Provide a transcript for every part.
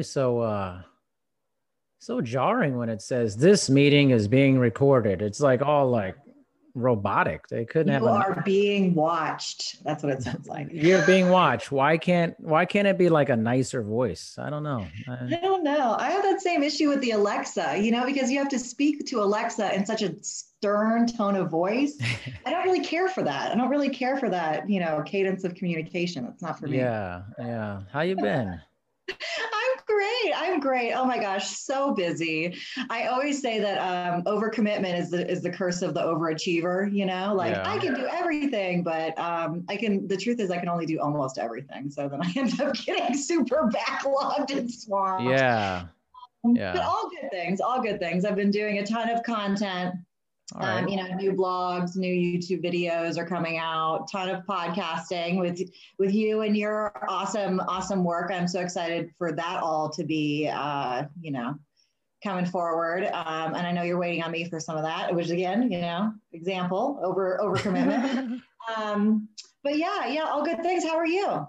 always so uh so jarring when it says this meeting is being recorded. It's like all like robotic. They couldn't You have. a- are being watched. That's what it sounds like. You're being watched. Why can't Why can't it be like a nicer voice? I don't know. I- I don't know. I have that same issue with the Alexa, you know, because you have to speak to Alexa in such a stern tone of voice. I don't really care for that. I don't really care for that, you know, cadence of communication. That's not for me. yeah, yeah. How you been? I'm great. I'm great. Oh my gosh, so busy. I always say that um, overcommitment is the is the curse of the overachiever. You know, like Yeah. I can do everything, but um, I can. The truth is, I can only do almost everything. So then I end up getting super backlogged and swamped. Yeah. Um, yeah. But all good things. All good things. I've been doing a ton of content. Right. Um, you know, new blogs, new YouTube videos are coming out. Ton of podcasting with with you and your awesome, awesome work. I'm so excited for that all to be, uh, you know, coming forward. Um, and I know you're waiting on me for some of that, which again, you know, example over over commitment. um, but yeah, yeah, all good things. How are you?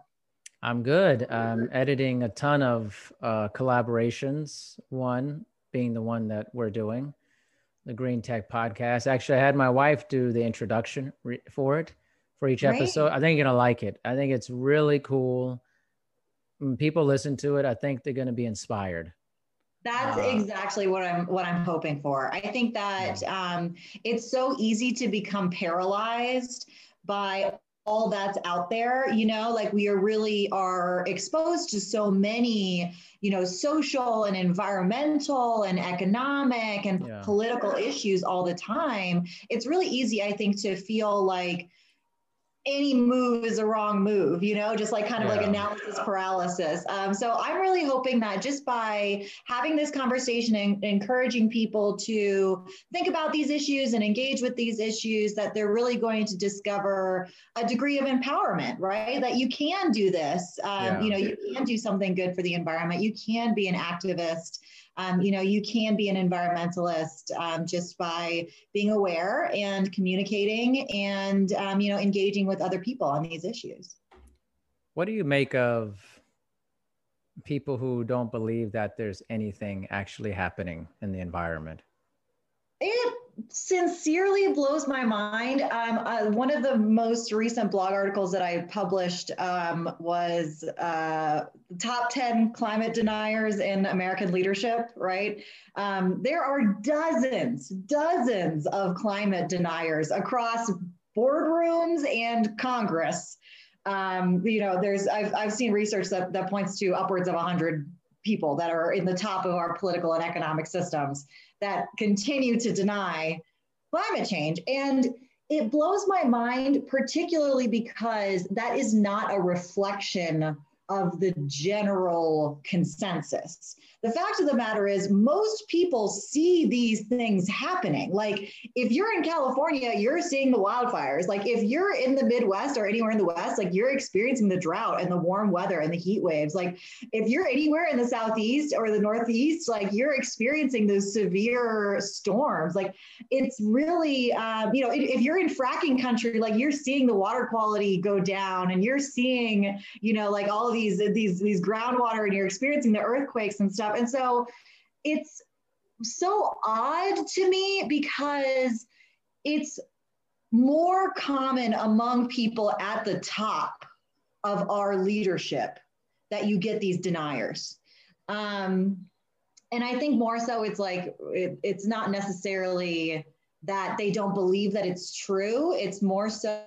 I'm good. I'm editing a ton of uh, collaborations. One being the one that we're doing, the Green Tech Podcast. Actually, I had my wife do the introduction re- for it for each Great. episode. I think you're gonna like it. I think it's really cool. When people listen to it, I think they're gonna be inspired. That's Uh, exactly what I'm what I'm hoping for. I think that um, it's so easy to become paralyzed by all that's out there. You know, like we are really are exposed to so many, you know, social and environmental and economic and Yeah. political issues all the time. It's really easy, I think, to feel like any move is a wrong move, you know, just like kind of like analysis paralysis. Um, so I'm really hoping that just by having this conversation and encouraging people to think about these issues and engage with these issues, that they're really going to discover a degree of empowerment, right? That you can do this. Um, Yeah. You know, you can do something good for the environment. You can be an activist. Um, you know, you can be an environmentalist um, just by being aware and communicating and um, you know engaging with other people on these issues. What do you make of people who don't believe that there's anything actually happening in the environment? It sincerely blows my mind. Um, uh, one of the most recent blog articles that I published um, was uh, top 10 climate deniers in American leadership, right? Um, there are dozens, dozens of climate deniers across boardrooms and Congress. Um, you know, there's I've, I've seen research that, that points to upwards of 100 people that are in the top of our political and economic systems that continue to deny climate change. And it blows my mind, particularly because that is not a reflection of the general consensus. The fact of the matter is, most people see these things happening. Like, if you're in California, you're seeing the wildfires. Like, if you're in the Midwest or anywhere in the West, like, you're experiencing the drought and the warm weather and the heat waves. Like, if you're anywhere in the Southeast or the Northeast, like, you're experiencing those severe storms. Like, it's really, um, you know, if, if you're in fracking country, like, you're seeing the water quality go down and you're seeing, you know, like all of these, these, these groundwater and you're experiencing the earthquakes and stuff. And so it's so odd to me because it's more common among people at the top of our leadership that you get these deniers. Um, and I think more so it's like, it, it's not necessarily that they don't believe that it's true. It's more so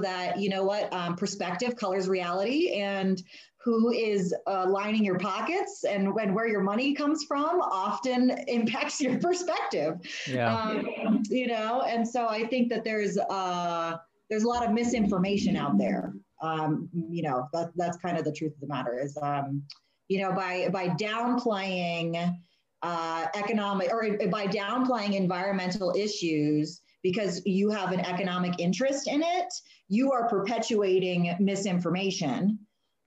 that, you know what, um, perspective colors reality and who is uh, lining your pockets and when where your money comes from often impacts your perspective Yeah. um, you know and so i think that there's uh there's a lot of misinformation out there um, you know that, that's kind of the truth of the matter is um, you know by by downplaying uh, economic or by downplaying environmental issues because you have an economic interest in it you are perpetuating misinformation.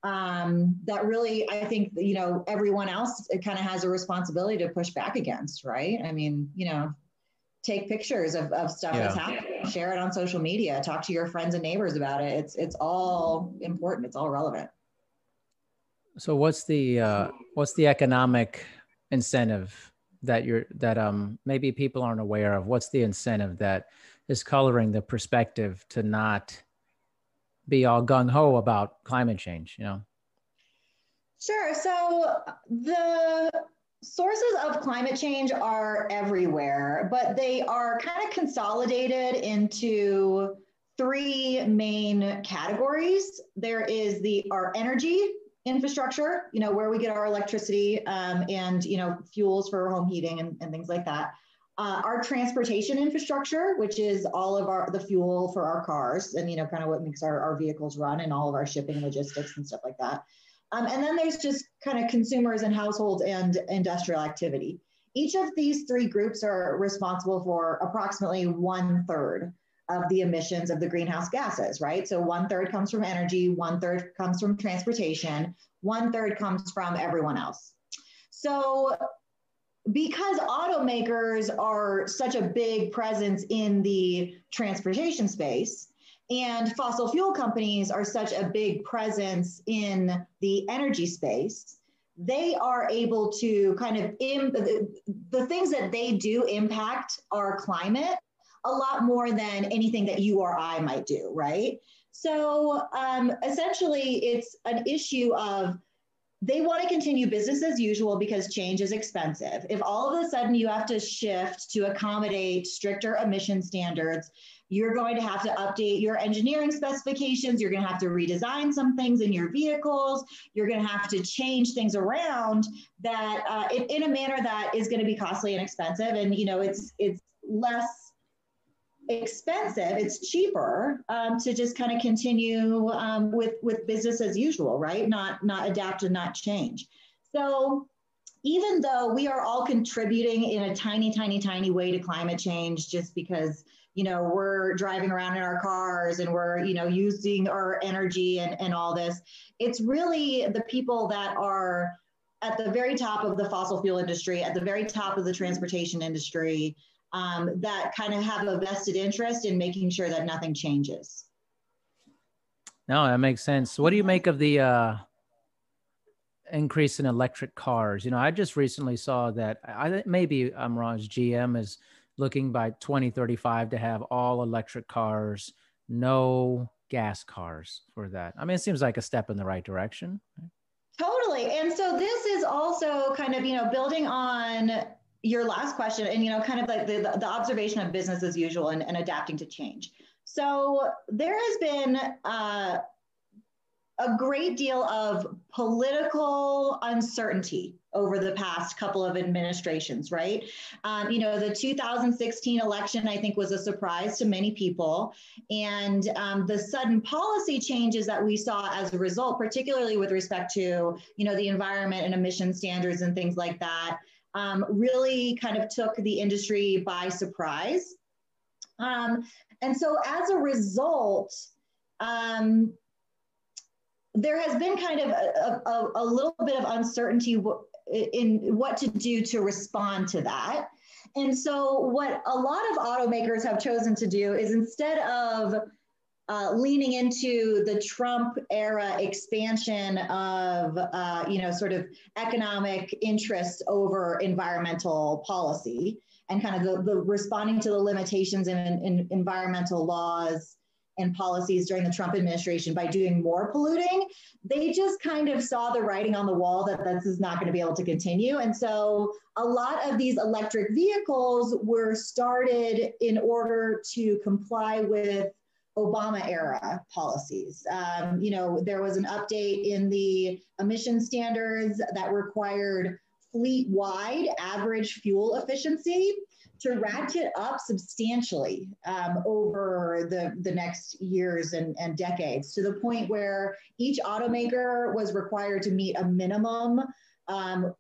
Um, that really i think you know everyone else kind of has a responsibility to push back against right? I mean you know take pictures of, of stuff that's happening share it on social media talk to your friends and neighbors about it. It's it's all important it's all relevant. So what's the uh, what's the economic incentive that you're that um maybe people aren't aware of? What's the incentive that is coloring the perspective to not be all gung ho about climate change? You know. Sure. So the sources of climate change are everywhere, but they are kind of consolidated into three main categories. There is the our energy infrastructure, you know, where we get our electricity um, and you know fuels for home heating and, and things like that. Uh, our transportation infrastructure, which is all of our the fuel for our cars and you know kind of what makes our, our vehicles run and all of our shipping logistics and stuff like that. Um, and then there's just kind of consumers and households and industrial activity. Each of these three groups are responsible for approximately one third of the emissions of the greenhouse gases, right? So one third comes from energy, one third comes from transportation, one third comes from everyone else. So because automakers are such a big presence in the transportation space, and fossil fuel companies are such a big presence in the energy space. They are able to kind of, Im- the, the things that they do impact our climate a lot more than anything that you or I might do, right? So um, essentially, it's an issue of they want to continue business as usual because change is expensive. If all of a sudden you have to shift to accommodate stricter emission standards, you're going to have to update your engineering specifications. You're going to have to redesign some things in your vehicles. You're going to have to change things around that uh, in, in a manner that is going to be costly and expensive. And you know, it's it's less expensive. It's cheaper um, to just kind of continue um, with with business as usual, right? Not not adapt and not change. So even though we are all contributing in a tiny, tiny, tiny way to climate change, just because you know we're driving around in our cars and we're you know using our energy and, and all this it's really the people that are at the very top of the fossil fuel industry at the very top of the transportation industry um, that kind of have a vested interest in making sure that nothing changes no that makes sense what do you make of the uh increase in electric cars you know i just recently saw that i maybe i'm wrong gm is looking by 2035 to have all electric cars, no gas cars for that. I mean, it seems like a step in the right direction. Totally. And so this is also kind of, you know, building on your last question and, you know, kind of like the, the observation of business as usual and, and adapting to change. So there has been uh, a great deal of political uncertainty over the past couple of administrations, right? Um, you know, the 2016 election, I think, was a surprise to many people. And um, the sudden policy changes that we saw as a result, particularly with respect to, you know, the environment and emission standards and things like that, um, really kind of took the industry by surprise. Um, and so as a result, um, there has been kind of a, a, a, little bit of uncertainty in what to do to respond to that. And so, what a lot of automakers have chosen to do is instead of uh, leaning into the Trump era expansion of, uh, you know, sort of economic interests over environmental policy and kind of the, the responding to the limitations in, in environmental laws and policies during the Trump administration by doing more polluting, they just kind of saw the writing on the wall that this is not going to be able to continue. And so a lot of these electric vehicles were started in order to comply with Obama era policies. Um, you know, there was an update in the emission standards that required fleet wide average fuel efficiency to ratchet up substantially um, over the, the next years and, and decades to the point where each automaker was required to meet a minimum um,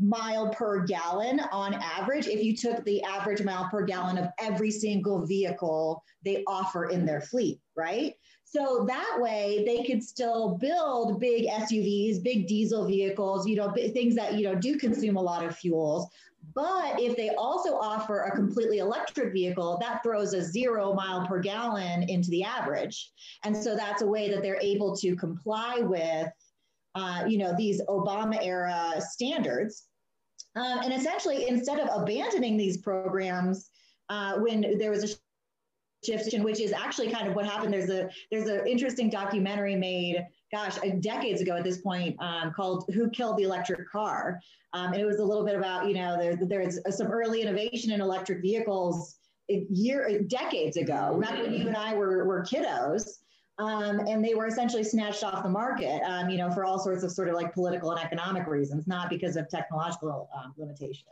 mile per gallon on average if you took the average mile per gallon of every single vehicle they offer in their fleet, right? So that way they could still build big SUVs, big diesel vehicles, you know, things that, you know, do consume a lot of fuels, but if they also offer a completely electric vehicle, that throws a zero mile per gallon into the average. And so that's a way that they're able to comply with uh, you know, these Obama era standards. Um, and essentially, instead of abandoning these programs, uh, when there was a shift, which is actually kind of what happened. There's a there's an interesting documentary made, gosh, decades ago at this point, um, called "Who Killed the Electric Car," um, and it was a little bit about you know there, there's some early innovation in electric vehicles year decades ago, back when you and I were were kiddos. Um, and they were essentially snatched off the market, um, you know, for all sorts of sort of like political and economic reasons, not because of technological um, limitations.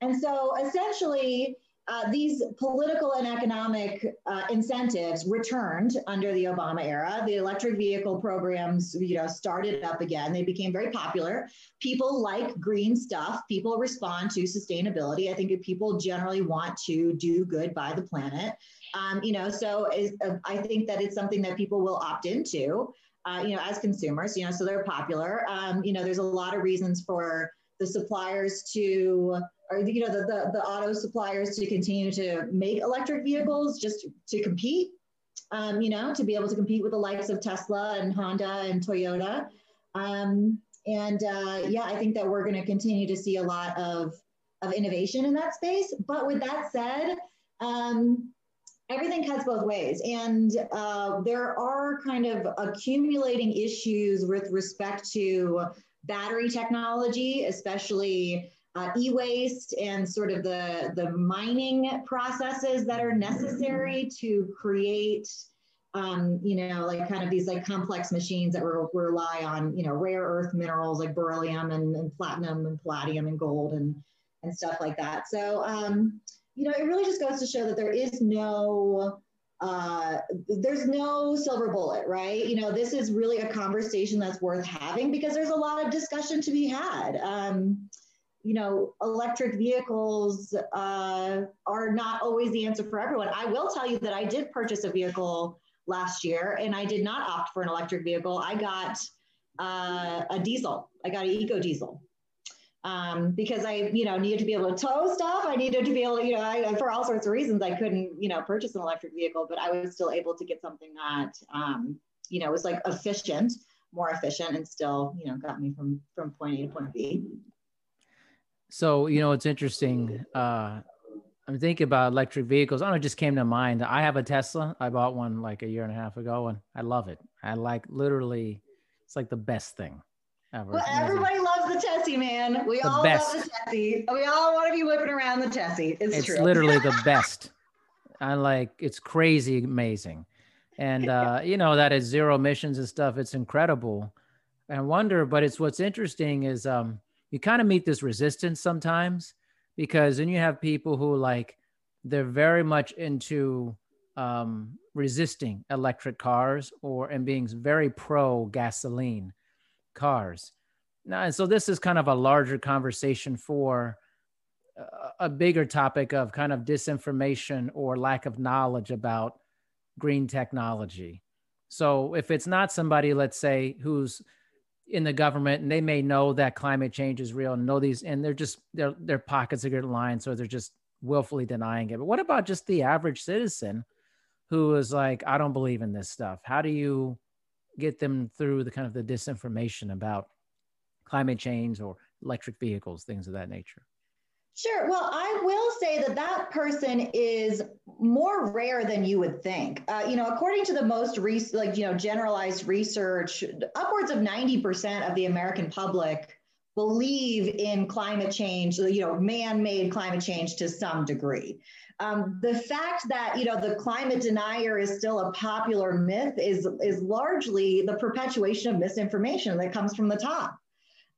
And so essentially, uh, these political and economic uh, incentives returned under the Obama era. The electric vehicle programs, you know, started up again. They became very popular. People like green stuff. People respond to sustainability. I think people generally want to do good by the planet. Um, you know, so is, uh, I think that it's something that people will opt into. Uh, you know, as consumers, you know, so they're popular. Um, you know, there's a lot of reasons for the suppliers to or you know the, the, the auto suppliers to continue to make electric vehicles just to compete um, you know to be able to compete with the likes of tesla and honda and toyota um, and uh, yeah i think that we're going to continue to see a lot of of innovation in that space but with that said um, everything cuts both ways and uh, there are kind of accumulating issues with respect to battery technology especially uh, e-waste and sort of the, the mining processes that are necessary to create um, you know, like kind of these like complex machines that re- rely on, you know, rare earth minerals like beryllium and, and, platinum and palladium and gold and, and stuff like that. So, um, you know, it really just goes to show that there is no, uh, there's no silver bullet, right? You know, this is really a conversation that's worth having because there's a lot of discussion to be had. Um, you know, electric vehicles uh, are not always the answer for everyone. I will tell you that I did purchase a vehicle last year and I did not opt for an electric vehicle. I got uh, a diesel, I got an eco diesel. Um, because I, you know, needed to be able to tow stuff. I needed to be able to, you know, I, for all sorts of reasons, I couldn't, you know, purchase an electric vehicle, but I was still able to get something that, um, you know, was like efficient, more efficient, and still, you know, got me from from point A to point B. So, you know, it's interesting. Uh, I'm thinking about electric vehicles. I don't know, it just came to mind. I have a Tesla. I bought one like a year and a half ago and I love it. I like literally, it's like the best thing ever. Well, everybody loves the Tessie, man. We the all best. love the Tessie. We all want to be whipping around the Tessie. It's, it's true. literally the best. I like, it's crazy amazing. And, uh, you know, that is zero emissions and stuff. It's incredible. And I wonder, but it's what's interesting is, um, you kind of meet this resistance sometimes because then you have people who like they're very much into um, resisting electric cars or and being very pro gasoline cars. Now, and so this is kind of a larger conversation for a, a bigger topic of kind of disinformation or lack of knowledge about green technology. So if it's not somebody, let's say, who's in the government and they may know that climate change is real and know these and they're just their their pockets are getting lined so they're just willfully denying it but what about just the average citizen who is like i don't believe in this stuff how do you get them through the kind of the disinformation about climate change or electric vehicles things of that nature Sure. Well, I will say that that person is more rare than you would think. Uh, you know, according to the most recent, like you know generalized research, upwards of ninety percent of the American public believe in climate change. You know, man-made climate change to some degree. Um, the fact that you know the climate denier is still a popular myth is is largely the perpetuation of misinformation that comes from the top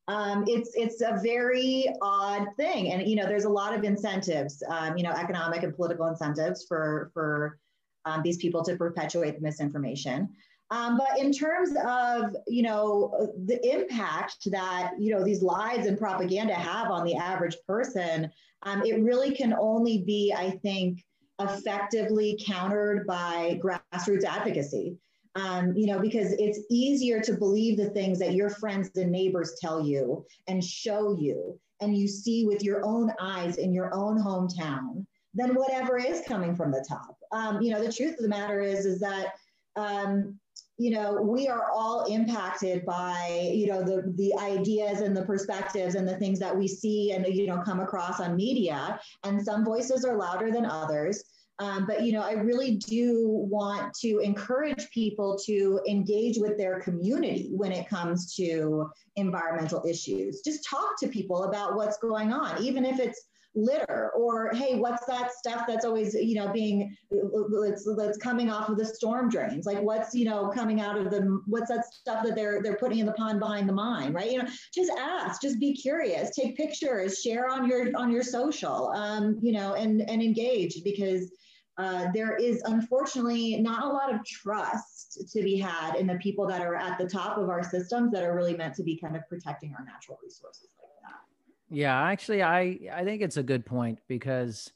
um, it's it's a very odd thing, and you know, there's a lot of incentives, um, you know, economic and political incentives for for um, these people to perpetuate the misinformation. Um, but in terms of you know the impact that you know these lies and propaganda have on the average person, um, it really can only be, I think, effectively countered by grassroots advocacy um, you know, because it's easier to believe the things that your friends and neighbors tell you and show you, and you see with your own eyes in your own hometown than whatever is coming from the top. Um, you know, the truth of the matter is, is that, um, you know we are all impacted by you know the the ideas and the perspectives and the things that we see and you know come across on media and some voices are louder than others um, but you know i really do want to encourage people to engage with their community when it comes to environmental issues. Just talk to people about what's going on even if it's litter or hey what's that stuff that's always you know being that's, that's coming off of the storm drains? Like what's you know coming out of the what's that stuff that they're they're putting in the pond behind the mine right? You know just ask just be curious take pictures share on your on your social um, you know and and engage because uh, there is unfortunately not a lot of trust to be had in the people that are at the top of our systems that are really meant to be kind of protecting our natural resources like that. yeah, actually, I I think it's a good point because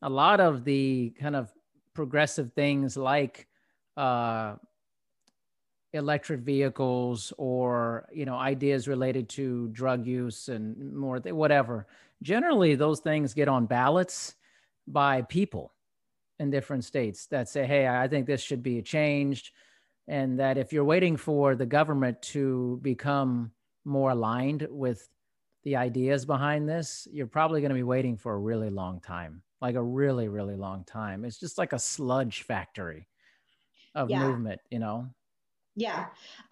a lot of the kind of progressive things like uh, electric vehicles or you know ideas related to drug use and more th- whatever generally those things get on ballots by people in different states that say hey i think this should be changed and that if you're waiting for the government to become more aligned with the ideas behind this, you're probably going to be waiting for a really long time, like a really, really long time. It's just like a sludge factory of yeah. movement, you know? Yeah.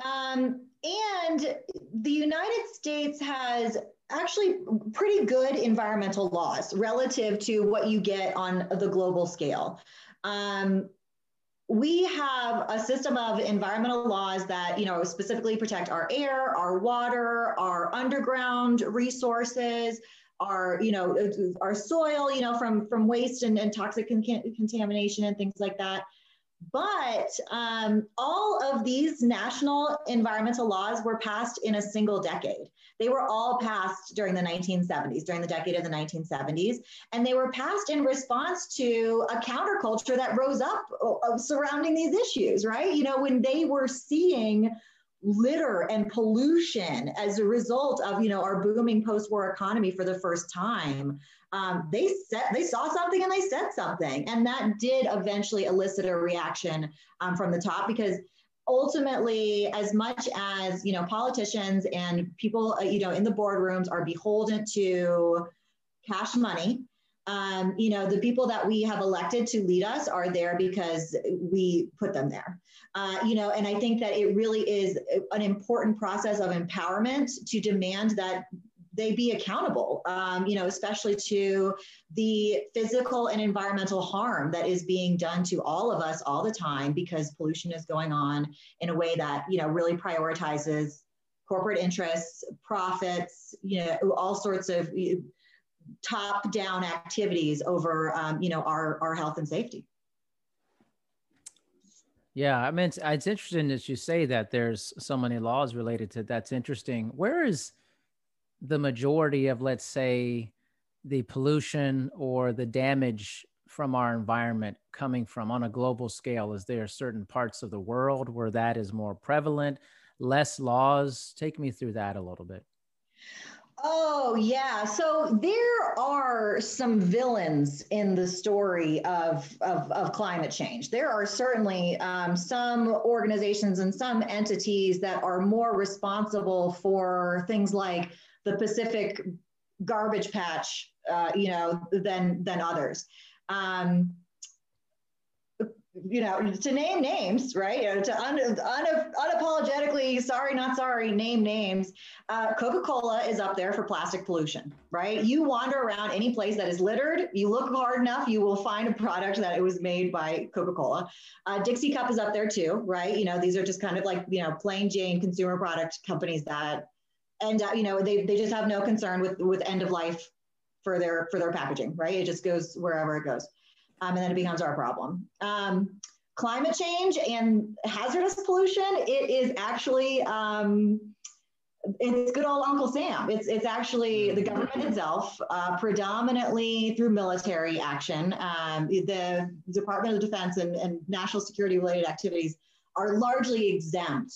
Um, and the United States has actually pretty good environmental laws relative to what you get on the global scale. Um, we have a system of environmental laws that you know specifically protect our air our water our underground resources our you know our soil you know from from waste and, and toxic con- contamination and things like that but um, all of these national environmental laws were passed in a single decade. They were all passed during the 1970s, during the decade of the 1970s. And they were passed in response to a counterculture that rose up uh, surrounding these issues, right? You know, when they were seeing litter and pollution as a result of you know our booming post-war economy for the first time. Um, they said they saw something and they said something. And that did eventually elicit a reaction um, from the top because ultimately as much as you know politicians and people uh, you know in the boardrooms are beholden to cash money um, you know, the people that we have elected to lead us are there because we put them there. Uh, you know, and I think that it really is an important process of empowerment to demand that they be accountable, um, you know, especially to the physical and environmental harm that is being done to all of us all the time because pollution is going on in a way that, you know, really prioritizes corporate interests, profits, you know, all sorts of top down activities over um, you know our our health and safety. Yeah i mean it's, it's interesting that you say that there's so many laws related to that's interesting. Where is the majority of let's say the pollution or the damage from our environment coming from on a global scale? Is there certain parts of the world where that is more prevalent? Less laws? Take me through that a little bit Oh, yeah. So there are some villains in the story of, of, of climate change. There are certainly um, some organizations and some entities that are more responsible for things like the Pacific garbage patch, uh, you know, than, than others. Um, you know, to name names, right? You know, to un, un, unapologetically, sorry, not sorry, name names. Uh, Coca Cola is up there for plastic pollution, right? You wander around any place that is littered, you look hard enough, you will find a product that it was made by Coca Cola. Uh, Dixie Cup is up there too, right? You know, these are just kind of like, you know, plain Jane consumer product companies that end up, you know, they, they just have no concern with, with end of life for their, for their packaging, right? It just goes wherever it goes um, and then it becomes our problem. Um, climate change and hazardous pollution, it is actually, um, it's good old Uncle Sam. It's, it's actually the government itself, uh, predominantly through military action. Um, the Department of Defense and, and national security related activities are largely exempt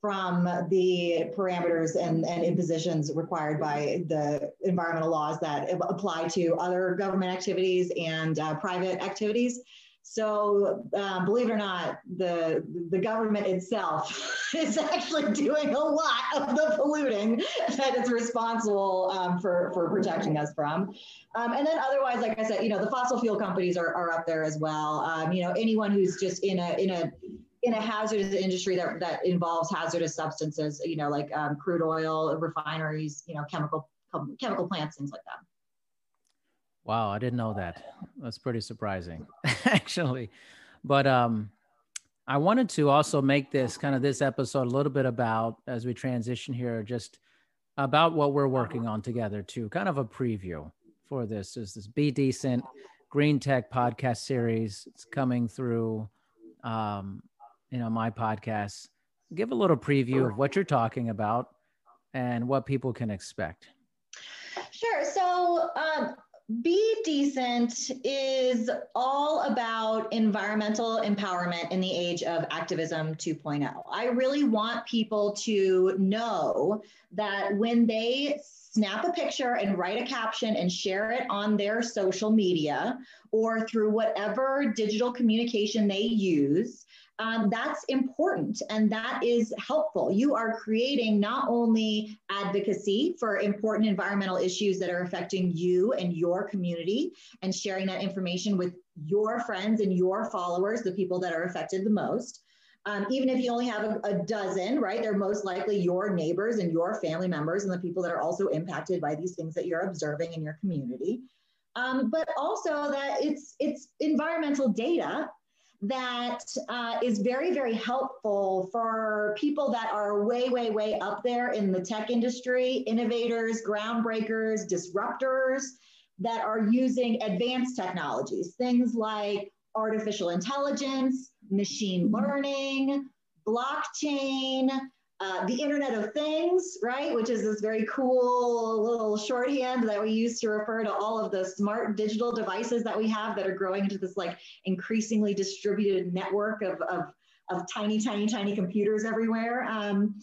from the parameters and, and impositions required by the environmental laws that apply to other government activities and uh, private activities. So, uh, believe it or not, the the government itself is actually doing a lot of the polluting that it's responsible um, for for protecting us from. Um, and then otherwise, like I said, you know, the fossil fuel companies are, are up there as well. Um, you know, anyone who's just in a in a in a hazardous industry that, that involves hazardous substances, you know, like um, crude oil, refineries, you know, chemical chemical plants, things like that. Wow, I didn't know that. That's pretty surprising, actually. But um, I wanted to also make this kind of this episode a little bit about as we transition here, just about what we're working on together too. Kind of a preview for this is this Be Decent Green Tech podcast series. It's coming through, um, you know, my podcast. Give a little preview of what you're talking about and what people can expect. Sure. So um, be Decent is all about environmental empowerment in the age of activism 2.0. I really want people to know that when they snap a picture and write a caption and share it on their social media or through whatever digital communication they use, um, that's important and that is helpful. You are creating not only advocacy for important environmental issues that are affecting you and your community and sharing that information with your friends and your followers, the people that are affected the most. Um, even if you only have a, a, dozen, right, they're most likely your neighbors and your family members and the people that are also impacted by these things that you're observing in your community. Um, but also that it's it's environmental data that uh, is very, very helpful for people that are way, way, way up there in the tech industry, innovators, groundbreakers, disruptors that are using advanced technologies, things like artificial intelligence, machine learning, blockchain, uh, the Internet of Things, right, which is this very cool little shorthand that we use to refer to all of the smart digital devices that we have that are growing into this like increasingly distributed network of, of, of tiny, tiny, tiny computers everywhere. Um,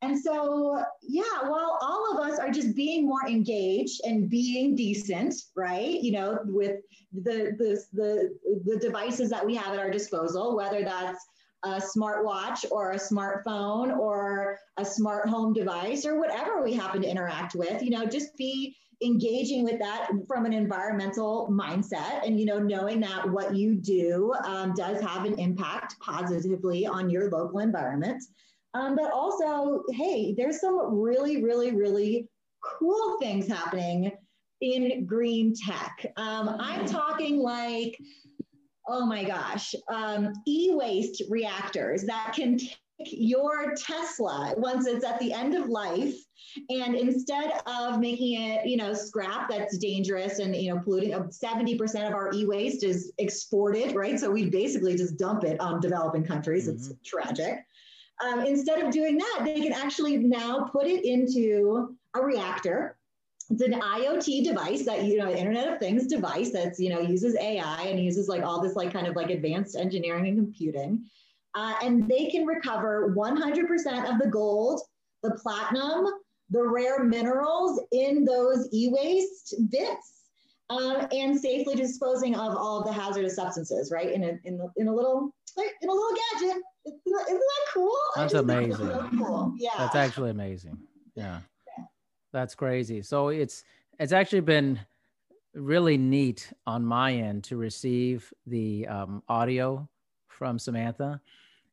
and so, yeah, while all of us are just being more engaged and being decent, right? You know, with the the the, the devices that we have at our disposal, whether that's a smartwatch or a smartphone or a smart home device or whatever we happen to interact with you know just be engaging with that from an environmental mindset. And you know knowing that what you do um, does have an impact positively on your local environment. Um, but also hey there's some really really really cool things happening in green tech. Um, i'm talking like oh my gosh, um, e waste reactors that can take your Tesla once it's at the end of life. And instead of making it, you know, scrap that's dangerous and, you know, polluting, 70% uh, of our e waste is exported, right? So we basically just dump it on developing countries. Mm-hmm. It's tragic. Um, instead of doing that, they can actually now put it into a reactor it's an IoT device that you know, Internet of Things device that's you know uses AI and uses like all this like kind of like advanced engineering and computing, uh, and they can recover 100% of the gold, the platinum, the rare minerals in those e-waste bits, uh, and safely disposing of all of the hazardous substances, right? In a in, in a little in a little gadget. Isn't that cool? That's amazing. Cool. Yeah, that's actually amazing. Yeah. That's crazy. So it's it's actually been really neat on my end to receive the um, audio from Samantha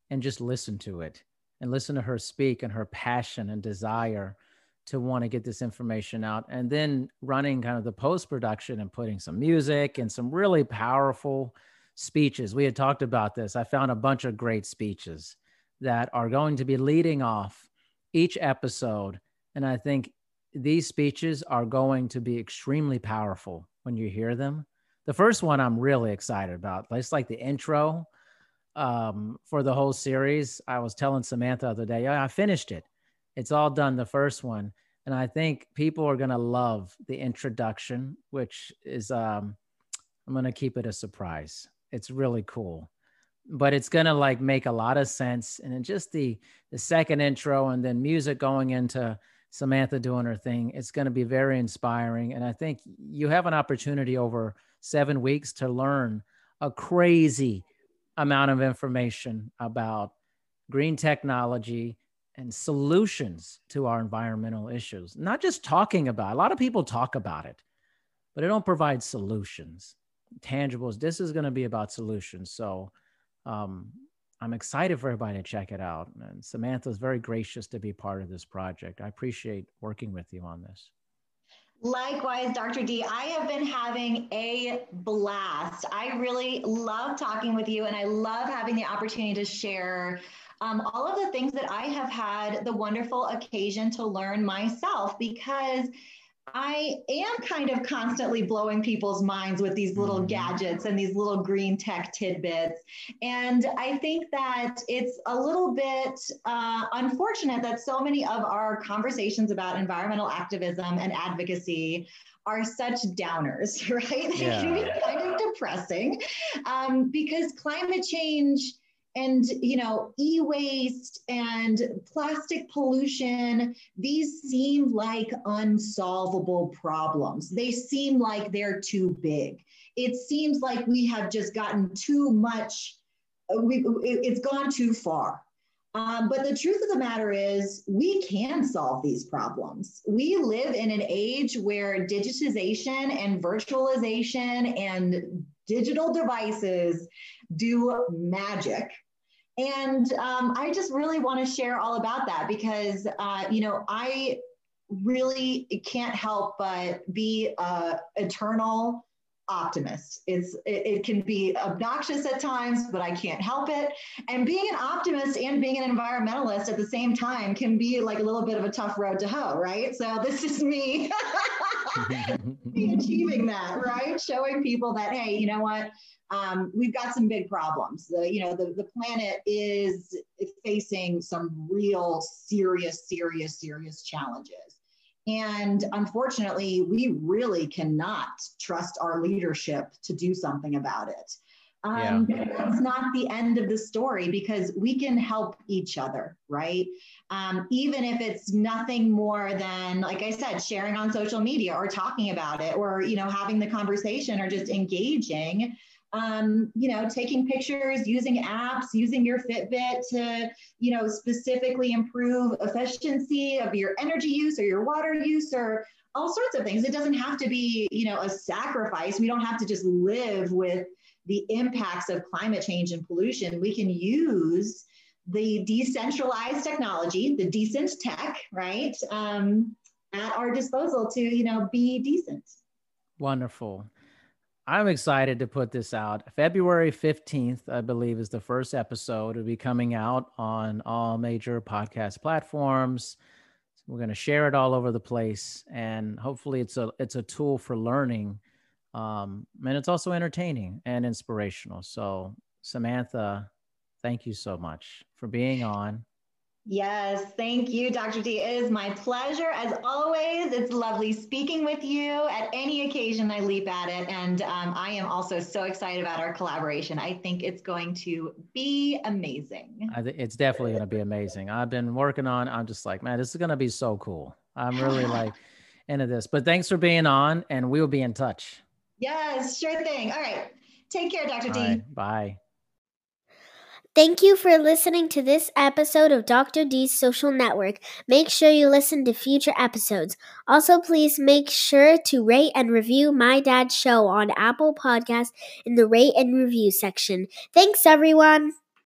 and just listen to it and listen to her speak and her passion and desire to want to get this information out and then running kind of the post production and putting some music and some really powerful speeches. We had talked about this. I found a bunch of great speeches that are going to be leading off each episode. And I think these speeches are going to be extremely powerful when you hear them. The first one I'm really excited about. It's like the intro um, for the whole series. I was telling Samantha the other day, I finished it. It's all done, the first one. And I think people are going to love the introduction, which is, um, I'm going to keep it a surprise. It's really cool but it's gonna like make a lot of sense and then just the the second intro and then music going into Samantha doing her thing. It's going to be very inspiring. And I think you have an opportunity over seven weeks to learn a crazy amount of information about green technology and solutions to our environmental issues. Not just talking about. It. A lot of people talk about it, but they don't provide solutions, tangibles. This is going to be about solutions. So um, I'm excited for everybody to check it out. And Samantha is very gracious to be part of this project. I appreciate working with you on this. Likewise, Dr. D, I have been having a blast. I really love talking with you and I love having the opportunity to share um, all of the things that I have had the wonderful occasion to learn myself because I am kind of constantly blowing people's minds with these little mm-hmm. gadgets and these little green tech tidbits. And I think that it's a little bit uh, unfortunate that so many of our conversations about environmental activism and advocacy are such downers, right? Yeah. They can be kind of depressing um, because climate change and you know e-waste and plastic pollution these seem like unsolvable problems they seem like they're too big it seems like we have just gotten too much uh, we, it's gone too far um, but the truth of the matter is, we can solve these problems. We live in an age where digitization and virtualization and digital devices do magic. And um, I just really want to share all about that because, uh, you know, I really can't help but be a eternal optimist. It's it, it, can be obnoxious at times, but I can't help it. And being an optimist and being an environmentalist at the same time can be like a little bit of a tough road to hoe, right? So this is me achieving that, right? Showing people that hey, you know what? Um, we've got some big problems. The, you know, the, the planet is facing some real serious, serious, serious challenges. And unfortunately, we really cannot trust our leadership to do something about it. Um, yeah. It's not the end of the story because we can help each other, right? Um, even if it's nothing more than, like I said, sharing on social media or talking about it or, you know, having the conversation or just engaging um, you know, taking pictures, using apps, using your Fitbit to, you know, specifically improve efficiency of your energy use or your water use or all sorts of things. It doesn't have to be, you know, a sacrifice. We don't have to just live with the impacts of climate change and pollution. We can use the decentralized technology, the decent tech, right, um, at our disposal to, you know, be decent. Wonderful. I'm excited to put this out. February 15th, I believe, is the first episode. It'll be coming out on all major podcast platforms. We're going to share it all over the place, and hopefully, it's a it's a tool for learning, um, and it's also entertaining and inspirational. So, Samantha, thank you so much for being on. Yes, thank you, Dr. D. It is my pleasure. As always, it's lovely speaking with you at any occasion I leap at it. And um, I am also so excited about our collaboration. I think it's going to be amazing. I th- it's definitely going to be amazing. I've been working on, I'm just like, man, this is going to be so cool. I'm really like into this. But thanks for being on, and we'll be in touch. Yes, sure thing. All right. Take care, Dr. All D. Right, bye. Thank you for listening to this episode of Dr. D's Social Network. Make sure you listen to future episodes. Also, please make sure to rate and review My Dad's Show on Apple Podcasts in the rate and review section. Thanks, everyone.